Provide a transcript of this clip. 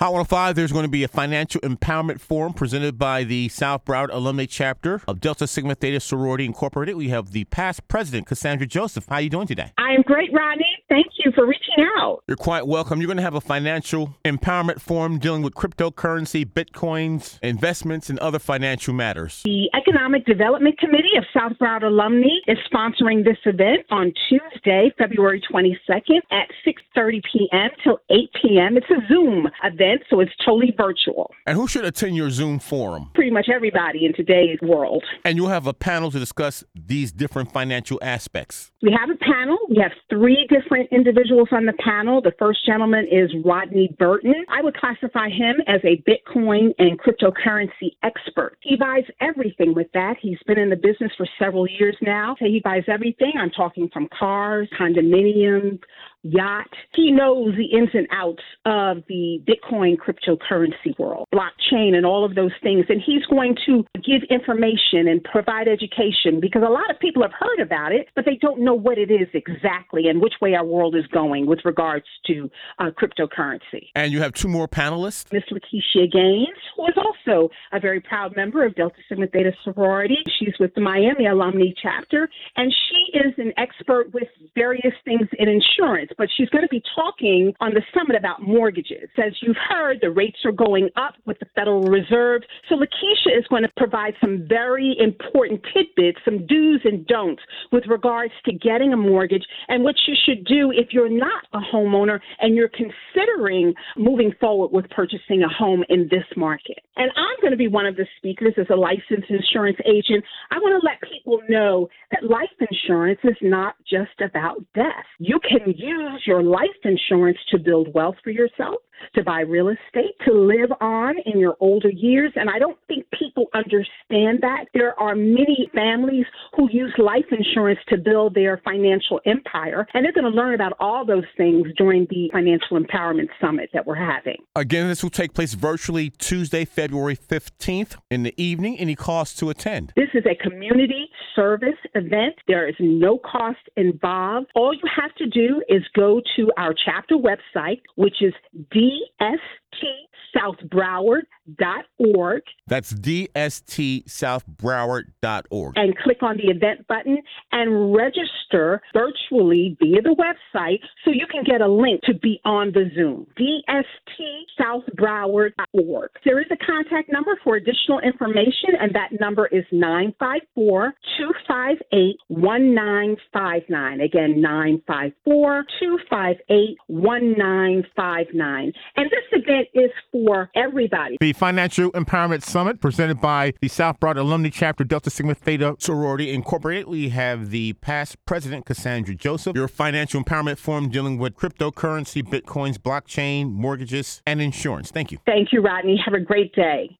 Hot 105, there's going to be a financial empowerment forum presented by the South Broward Alumni Chapter of Delta Sigma Theta Sorority Incorporated. We have the past president, Cassandra Joseph. How are you doing today? I am great, Rodney. Thank you for reaching out. You're quite welcome. You're going to have a financial empowerment forum dealing with cryptocurrency, bitcoins, investments, and other financial matters. The Economic Development Committee of South Broward Alumni is sponsoring this event on Tuesday, February 22nd at 6:30 p.m. till 8 p.m. It's a Zoom event event, so it's totally virtual. And who should attend your Zoom forum? Pretty much everybody in today's world. And you'll have a panel to discuss these different financial aspects. We have a panel. We have three different individuals on the panel. The first gentleman is Rodney Burton. I would classify him as a Bitcoin and cryptocurrency expert. He buys everything with that. He's been in the business for several years now. So he buys everything. I'm talking from cars, condominiums, yacht. He knows the ins and outs of the Bitcoin cryptocurrency world, blockchain, and all of those things. And he's going to give information and provide education because a lot of people have heard about it, but they don't know what it is exactly and which way our world is going with regards to uh, cryptocurrency. And you have two more panelists Miss Lakeisha Gaines, who is also a very proud member of Delta Sigma Theta sorority. She's with the Miami Alumni Chapter, and she is an expert with various things in insurance but she's going to be talking on the summit about mortgages. As you've heard, the rates are going up with the Federal Reserve. So Lakeisha is going to provide some very important tidbits, some do's and don'ts with regards to getting a mortgage and what you should do if you're not a homeowner and you're considering moving forward with purchasing a home in this market. And I'm going to be one of the speakers as a licensed insurance agent. I want to let people know that life insurance is not just about death. You can use use your life insurance to build wealth for yourself, to buy real estate, to live on in your older years. And I don't think people understand that. There are many families who use life insurance to build their financial empire. And they're going to learn about all those things during the Financial Empowerment Summit that we're having. Again, this will take place virtually Tuesday, February 15th in the evening. Any cost to attend? This is a community service event. There is no cost involved. All you have to do is go to our chapter website, which is DST South Broward dstsouthbroward.org. That's dstsouthbroward.org. And click on the event button and register virtually via the website so you can get a link to be on the Zoom. dstsouthbroward.org. There is a contact number for additional information, and that number is 954 258 1959. Again, 954 258 1959. And this event is for everybody. The Financial Empowerment Summit presented by the South Broward Alumni Chapter Delta Sigma Theta Sorority Incorporated. We have the past president, Cassandra Joseph, your financial empowerment forum dealing with cryptocurrency, bitcoins, blockchain, mortgages, and insurance. Thank you. Thank you, Rodney. Have a great day.